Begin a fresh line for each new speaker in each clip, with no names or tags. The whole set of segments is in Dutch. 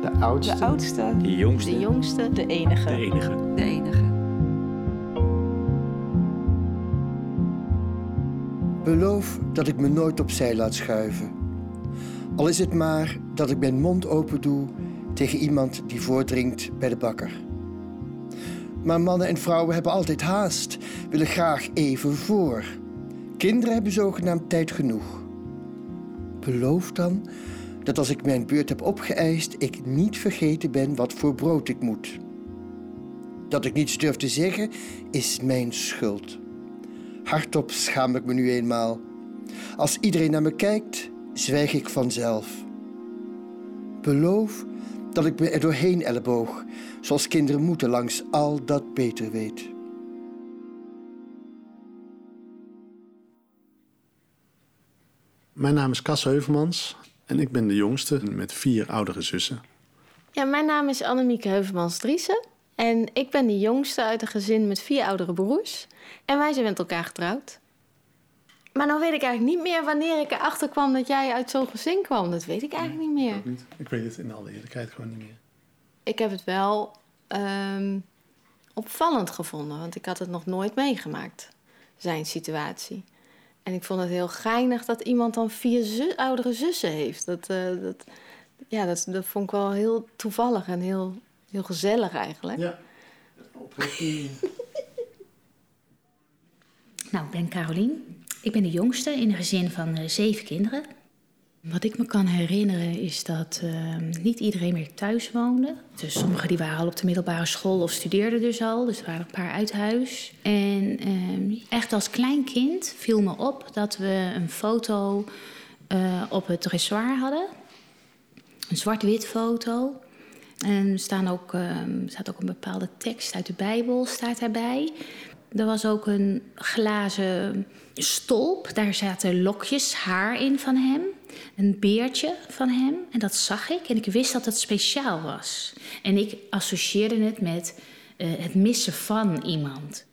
De oudste.
De oudste.
De jongste.
De jongste. De enige.
De enige.
De enige.
Beloof dat ik me nooit opzij laat schuiven. Al is het maar dat ik mijn mond open doe tegen iemand die voordringt bij de bakker. Maar mannen en vrouwen hebben altijd haast, willen graag even voor. Kinderen hebben zogenaamd tijd genoeg. Beloof dan dat als ik mijn beurt heb opgeëist, ik niet vergeten ben wat voor brood ik moet. Dat ik niets durf te zeggen, is mijn schuld. Hardop schaam ik me nu eenmaal. Als iedereen naar me kijkt, zwijg ik vanzelf. Beloof dat ik me er doorheen elleboog, zoals kinderen moeten langs al dat beter weet.
Mijn naam is Cas Heuvelmans en ik ben de jongste met vier oudere zussen.
Ja, mijn naam is Annemieke Heuvelmans-Driessen. En ik ben de jongste uit een gezin met vier oudere broers. En wij zijn met elkaar getrouwd. Maar dan weet ik eigenlijk niet meer wanneer ik erachter kwam dat jij uit zo'n gezin kwam. Dat weet ik eigenlijk niet meer.
Niet. Ik weet het in alle eerlijkheid gewoon niet meer.
Ik heb het wel ehm, opvallend gevonden, want ik had het nog nooit meegemaakt, zijn situatie. En ik vond het heel geinig dat iemand dan vier zu- oudere zussen heeft. Dat, eh, dat, ja, dat, dat vond ik wel heel toevallig en heel, heel gezellig eigenlijk.
Ja.
Nou, ik ben Carolien. Ik ben de jongste in een gezin van eh, zeven kinderen. Wat ik me kan herinneren is dat eh, niet iedereen meer thuis woonde. Dus sommigen die waren al op de middelbare school of studeerden dus al. Dus er waren een paar uit huis. En eh, echt als klein kind viel me op dat we een foto eh, op het dressoir hadden. Een zwart-wit foto. En er staan ook, eh, er staat ook een bepaalde tekst uit de Bijbel staat daarbij. Er was ook een glazen stolp. Daar zaten lokjes haar in van hem. Een beertje van hem. En dat zag ik. En ik wist dat het speciaal was. En ik associeerde het met eh, het missen van iemand.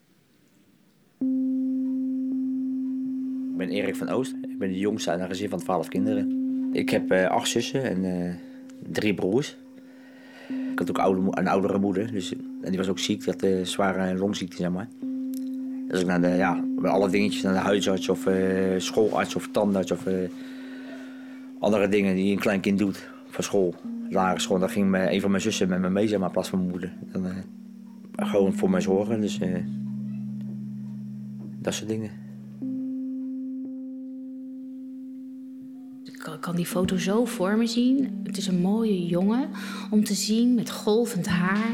Ik ben Erik van Oost. Ik ben de jongste uit een gezin van 12 kinderen. Ik heb eh, acht zussen en eh, drie broers. Ik had ook een oudere moeder. Dus, en die was ook ziek. Die had zware longziekte, zeg maar. Dus ik naar de, ja, alle dingetjes naar de huisarts of eh, schoolarts of tandarts of eh, andere dingen die een klein kind doet van school. Lagere school. Dan ging een van mijn zussen met me mee, zeg maar, plaats van mijn moeder. Dan, eh, gewoon voor mij zorgen. Dus dat soort dingen.
Ik kan- kan die foto zo voor me zien. Het is een mooie jongen om te zien met golvend haar.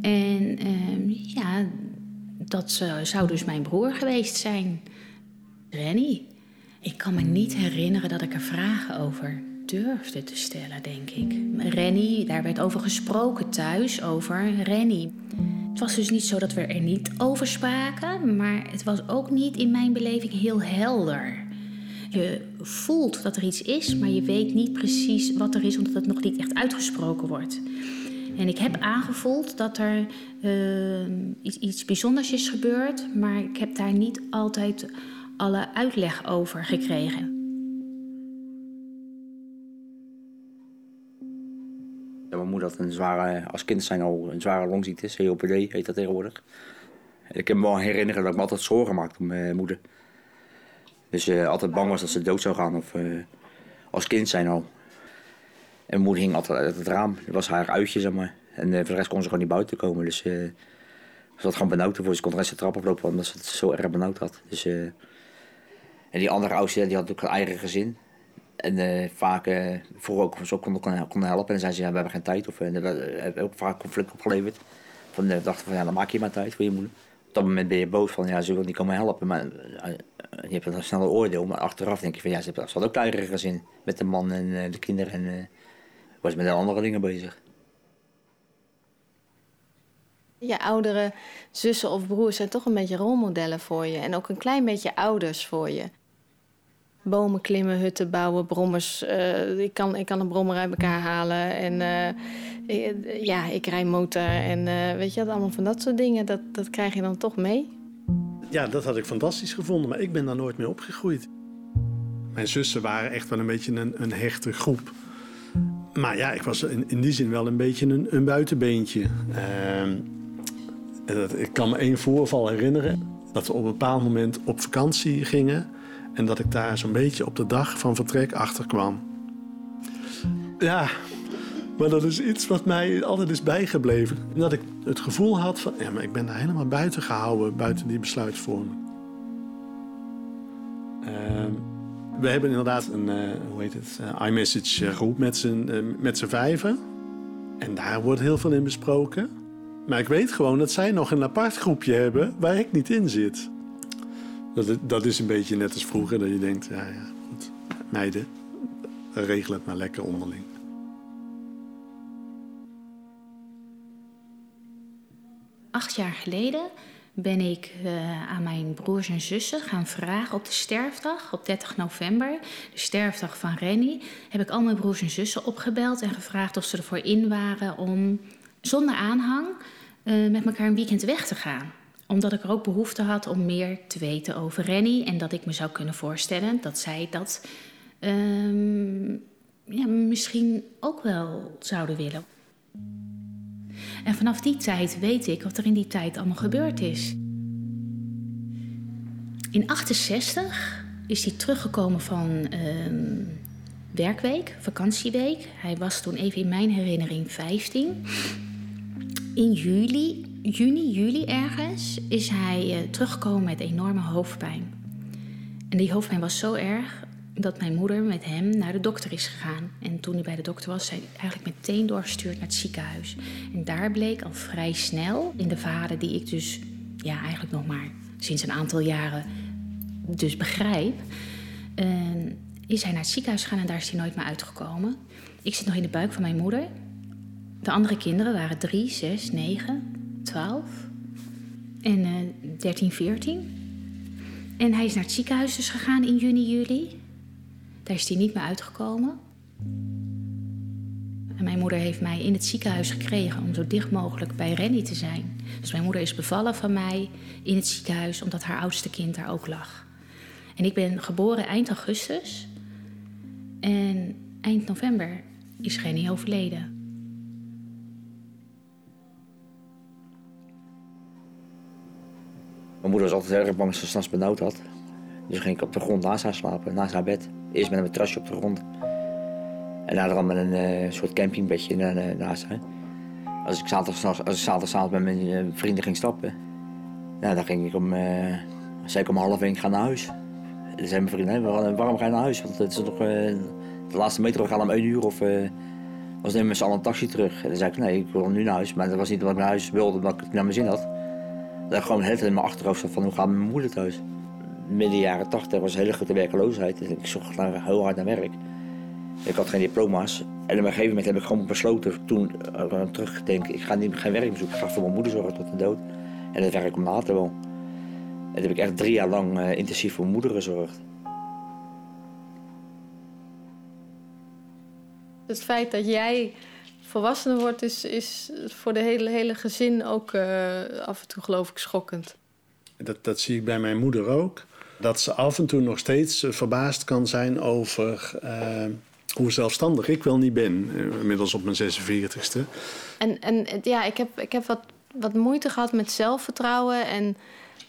En ehm, ja, dat zou- dus mijn broer geweest zijn. Rennie. Ik kan me niet herinneren dat ik er vragen over durfde te stellen, denk ik. Rennie, daar werd over gesproken thuis, over Rennie. Het was dus niet zo dat we er niet over spraken, maar het was ook niet in mijn beleving heel helder. Je voelt dat er iets is, maar je weet niet precies wat er is, omdat het nog niet echt uitgesproken wordt. En ik heb aangevoeld dat er eh, iets, iets bijzonders is gebeurd, maar ik heb daar niet altijd alle uitleg over gekregen.
Mijn moeder had een zware, als kind zijn al een zware longziekte, COPD heet dat tegenwoordig. En ik heb me wel herinneren dat ik me altijd zorgen maakte om mijn moeder. Dus eh, altijd bang was dat ze dood zou gaan, of eh, als kind zijn al. En moeder hing altijd uit het raam, dat was haar uitje, zeg maar. En eh, voor de rest kon ze gewoon niet buiten komen, dus eh, ze had gewoon benauwd ervoor. Ze kon de rest de trap oplopen, omdat ze het zo erg benauwd had. Dus, eh, en die andere oudste, die had ook een eigen gezin. En vaak uh, vroeger ook zo konden kon, helpen. En dan zei ze, ja, we hebben geen tijd. Of uh, dat heeft ook vaak conflict opgeleverd. Van, uh, dachten van, ja, dan maak je maar tijd voor je moeder. Op dat moment ben je boos van, ja, ze wil niet komen helpen. Maar je hebt een snelle oordeel. Maar achteraf denk je van, ja, ze had ook een eigen gezin. Met de man en de kinderen. En was met andere dingen bezig.
Je oudere zussen of broers zijn toch een beetje rolmodellen voor je. En ook een klein beetje ouders voor je. Bomen klimmen, hutten bouwen, brommers. Uh, ik, kan, ik kan een brommer uit elkaar halen. En uh, ja, ik rij motor. En uh, weet je, allemaal van dat soort dingen. Dat, dat krijg je dan toch mee.
Ja, dat had ik fantastisch gevonden. Maar ik ben daar nooit mee opgegroeid. Mijn zussen waren echt wel een beetje een, een hechte groep. Maar ja, ik was in, die zin wel een beetje een, een buitenbeentje. Ehm, ik kan me één voorval herinneren. Dat we op een bepaald moment op vakantie gingen. En dat ik daar zo'n beetje op de dag van vertrek achter kwam. Ja, maar dat is iets wat mij altijd is bijgebleven. Dat ik het gevoel had van, ja, maar ik ben daar helemaal buiten gehouden, buiten die besluitvorming. Ehm, we hebben inderdaad een, uh, hoe heet het, uh, iMessage groep met z'n met vijven. En daar wordt heel veel in besproken. Maar ik weet gewoon dat zij nog een apart groepje hebben waar ik niet in zit. Dat, dat is een beetje net als vroeger, dat je denkt, ja, ja, goed, meiden, regel het maar lekker onderling.
Acht jaar geleden ben ik uh, aan mijn broers en zussen gaan vragen op de sterfdag, op 30 november, de sterfdag van Rennie, heb ik al mijn broers en zussen opgebeld en gevraagd of ze ervoor in waren om zonder aanhang uh, met elkaar een weekend weg te gaan. Omdat ik er ook behoefte had om meer te weten over Rennie en dat ik me zou kunnen voorstellen dat zij dat uh, ja, misschien ook wel zouden willen. En vanaf die tijd weet ik wat er in die tijd allemaal gebeurd is. In 68 is hij teruggekomen van uh, werkweek, vakantieweek. Hij was toen even in mijn herinnering 15. In juli, juni, juli ergens, is hij uh, teruggekomen met enorme hoofdpijn. En die hoofdpijn was zo erg dat mijn moeder met hem naar de dokter is gegaan. En toen hij bij de dokter was, zijn eigenlijk meteen doorgestuurd naar het ziekenhuis. En daar bleek al vrij snel, in de verhalen die ik dus ja, eigenlijk nog maar sinds een aantal jaren dus begrijp, uh, is hij naar het ziekenhuis gegaan en daar is hij nooit meer uitgekomen. Ik zit nog in de buik van mijn moeder. De andere kinderen waren 3, 6, 9, 12 en uh, 13, 14. En hij is naar het ziekenhuis dus gegaan in juni, juli. Daar is hij niet meer uitgekomen. En mijn moeder heeft mij in het ziekenhuis gekregen om zo dicht mogelijk bij Rennie te zijn. Dus mijn moeder is bevallen van mij in het ziekenhuis omdat haar oudste kind daar ook lag. En ik ben geboren eind augustus. En eind november is Rennie overleden.
Mijn moeder was altijd erg bang dat ze s'nachts benauwd had. Dus ging ik op de grond naast haar slapen, naast haar bed. Eerst met een matrasje op de grond. En daarna met een uh, soort campingbedje naast haar. Als ik zaterdag, als ik zaterdag met mijn uh, vrienden ging stappen, nou, dan ging ik om, uh, om half één, ga naar huis. Dan zei mijn vrienden, waarom ga je naar huis? Want het is nog, de laatste meter gaan om één uur of was nemen met z'n allen een taxi terug. En dan zei ik, nee, ik wil nu naar huis. Maar dat was niet wat ik naar huis wilde, omdat ik naar mijn zin had. Dat ik gewoon in mijn achterhoofd zat van, hoe gaat mijn moeder thuis? Midden jaren 80 was hele grote werkloosheid. Dus ik zocht naar, heel hard naar werk. Ik had geen diploma's. En op een gegeven moment heb ik gewoon besloten, toen uh, teruggedenken, ik ga niet, geen werk bezoeken. Ik ga voor mijn moeder zorgen tot de dood. En dat werk om later wel. En toen heb ik echt drie jaar lang uh, intensief voor mijn moeder gezorgd.
Het feit dat jij volwassen wordt, is, is voor de hele, hele gezin ook uh, af en toe geloof ik schokkend.
Dat, dat zie ik bij mijn moeder ook dat ze af en toe nog steeds eh, verbaasd kan zijn over uh, hoe zelfstandig ik wel niet ben. Eh, inmiddels op mijn 46ste.
En, en ja, ik heb, ik heb wat, wat moeite gehad met zelfvertrouwen. En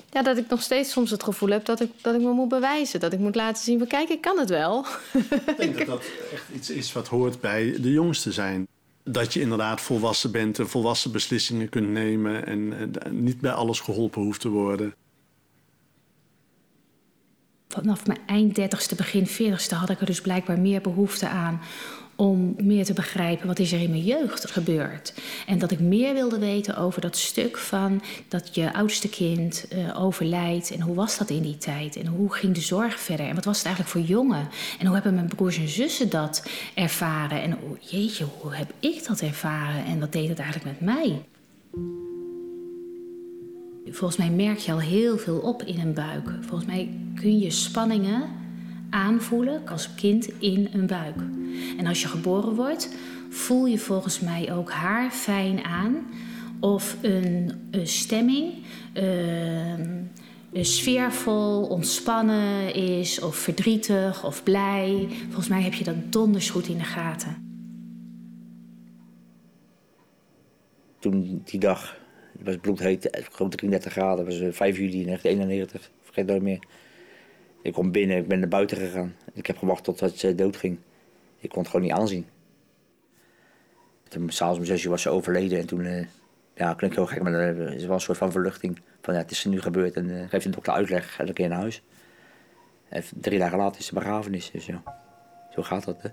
ja, dat ik nog steeds soms het gevoel heb dat ik, dat ik me moet bewijzen. Dat ik moet laten zien, van kijk, ik kan het wel.
Ik denk dat dat echt iets is wat hoort bij de jongste zijn. Dat je inderdaad volwassen bent en volwassen beslissingen kunt nemen... en, en niet bij alles geholpen hoeft te worden
vanaf mijn eind dertigste, begin veertigste had ik er dus blijkbaar meer behoefte aan om meer te begrijpen wat is er in mijn jeugd gebeurd. En dat ik meer wilde weten over dat stuk van dat je oudste kind uh, overlijdt. En hoe was dat in die tijd? En hoe ging de zorg verder? En wat was het eigenlijk voor jongen? En hoe hebben mijn broers en zussen dat ervaren? En oh, jeetje, hoe heb ik dat ervaren? En wat deed het eigenlijk met mij? Volgens mij merk je al heel veel op in een buik. Volgens mij kun je spanningen aanvoelen als kind in een buik. En als je geboren wordt, voel je volgens mij ook haar fijn aan of een, een stemming uh, sfeervol, ontspannen is of verdrietig of blij. Volgens mij heb je dat donders goed in de gaten.
Toen die dag, het was bloedheet, gewoon 33 graden, het was 5 juli 1991, vergeet nooit meer. Ik kom binnen, ik ben naar buiten gegaan. Ik heb gewacht totdat ze dood ging. Ik kon het gewoon niet aanzien. Toen, s'avonds om zes uur was ze overleden en toen, uh, ja, klinkt heel gek, maar er was een soort van verluchting. Van ja, het is er nu gebeurd en uh, geeft de dokter uitleg, elke keer naar huis. En drie dagen later is de begrafenis, dus ja, zo gaat dat. Hè.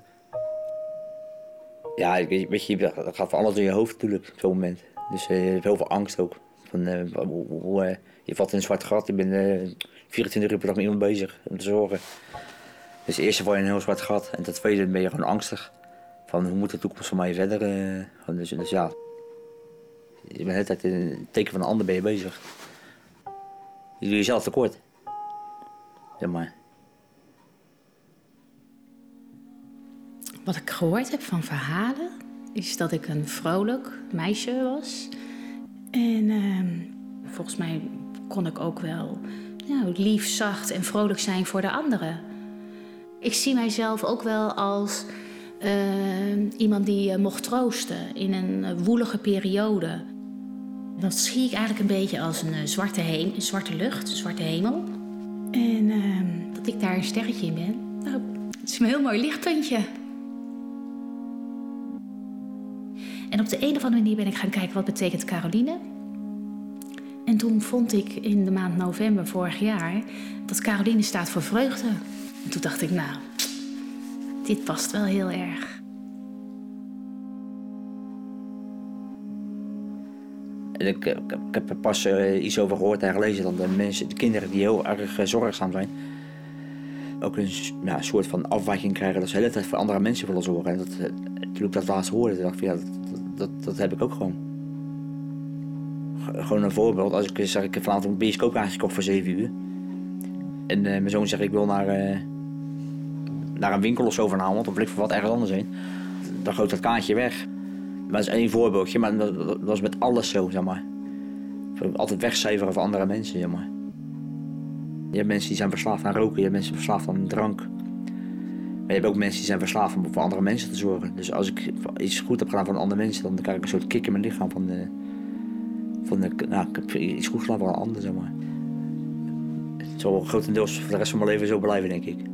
Ja, weet je, dat gaat van alles in je hoofd natuurlijk op zo'n moment. Dus hebt heel veel angst ook. Van, hoe, hoe, je valt in een zwart gat, je bent 24 uur per dag met iemand bezig om te zorgen. Dus het eerste val je een heel zwart gat en ten tweede ben je gewoon angstig. Van hoe moet de toekomst van mij verder? Dus, dus, ja, je bent de in het teken van een ander ben je bezig. Je doet jezelf tekort. Zeg maar.
Wat ik gehoord heb van verhalen is dat ik een vrolijk meisje was. En uh, volgens mij kon ik ook wel nou, lief, zacht en vrolijk zijn voor de anderen. Ik zie mijzelf ook wel als uh, iemand die uh, mocht troosten in een uh, woelige periode. Dat zie ik eigenlijk een beetje als een zwarte, een zwarte lucht, een zwarte hemel. En ehm, dat ik daar een sterretje in ben. Nou, het is een heel mooi lichtpuntje. En op de een of andere manier ben ik gaan kijken wat betekent Caroline. En toen vond ik in de maand november vorig jaar dat Caroline staat voor vreugde. En toen dacht ik, nou, dit past wel heel erg.
Ik, ik, heb er pas uh, iets over gehoord en gelezen dat de mensen, de kinderen die heel erg uh, zorgzaam zijn, ook een ja, soort van afwijking krijgen dat ze de hele tijd voor andere mensen willen zorgen. En dat, uh, toen ik dat laatst hoorde, dacht ik, ja, dat, dat, dat heb ik ook gewoon gewoon een voorbeeld. Als ik zeg, ik heb vanavond een bioscoop aangekocht voor 7 uur. En uh, mijn zoon zegt, ik wil naar, uh, naar een winkel of zo vanavond. Of ik voor wat ergens anders heen. Dan gooit dat kaartje weg. Maar dat is één voorbeeldje. Maar dat, dat, was met alles zo, zeg maar. Altijd wegcijferen voor andere mensen, zeg maar. Je hebt mensen die zijn verslaafd aan roken. Je hebt mensen verslaafd aan drank. Maar je hebt ook mensen die zijn verslaafd om voor andere mensen te zorgen. Dus als ik iets goed heb gedaan voor andere mensen, dan krijg ik een soort kick in mijn lichaam van... Uh, van de, nou, ik heb iets goed gedaan voor een ander, zeg. Het zal grotendeels voor de rest van mijn leven zo blijven, denk ik.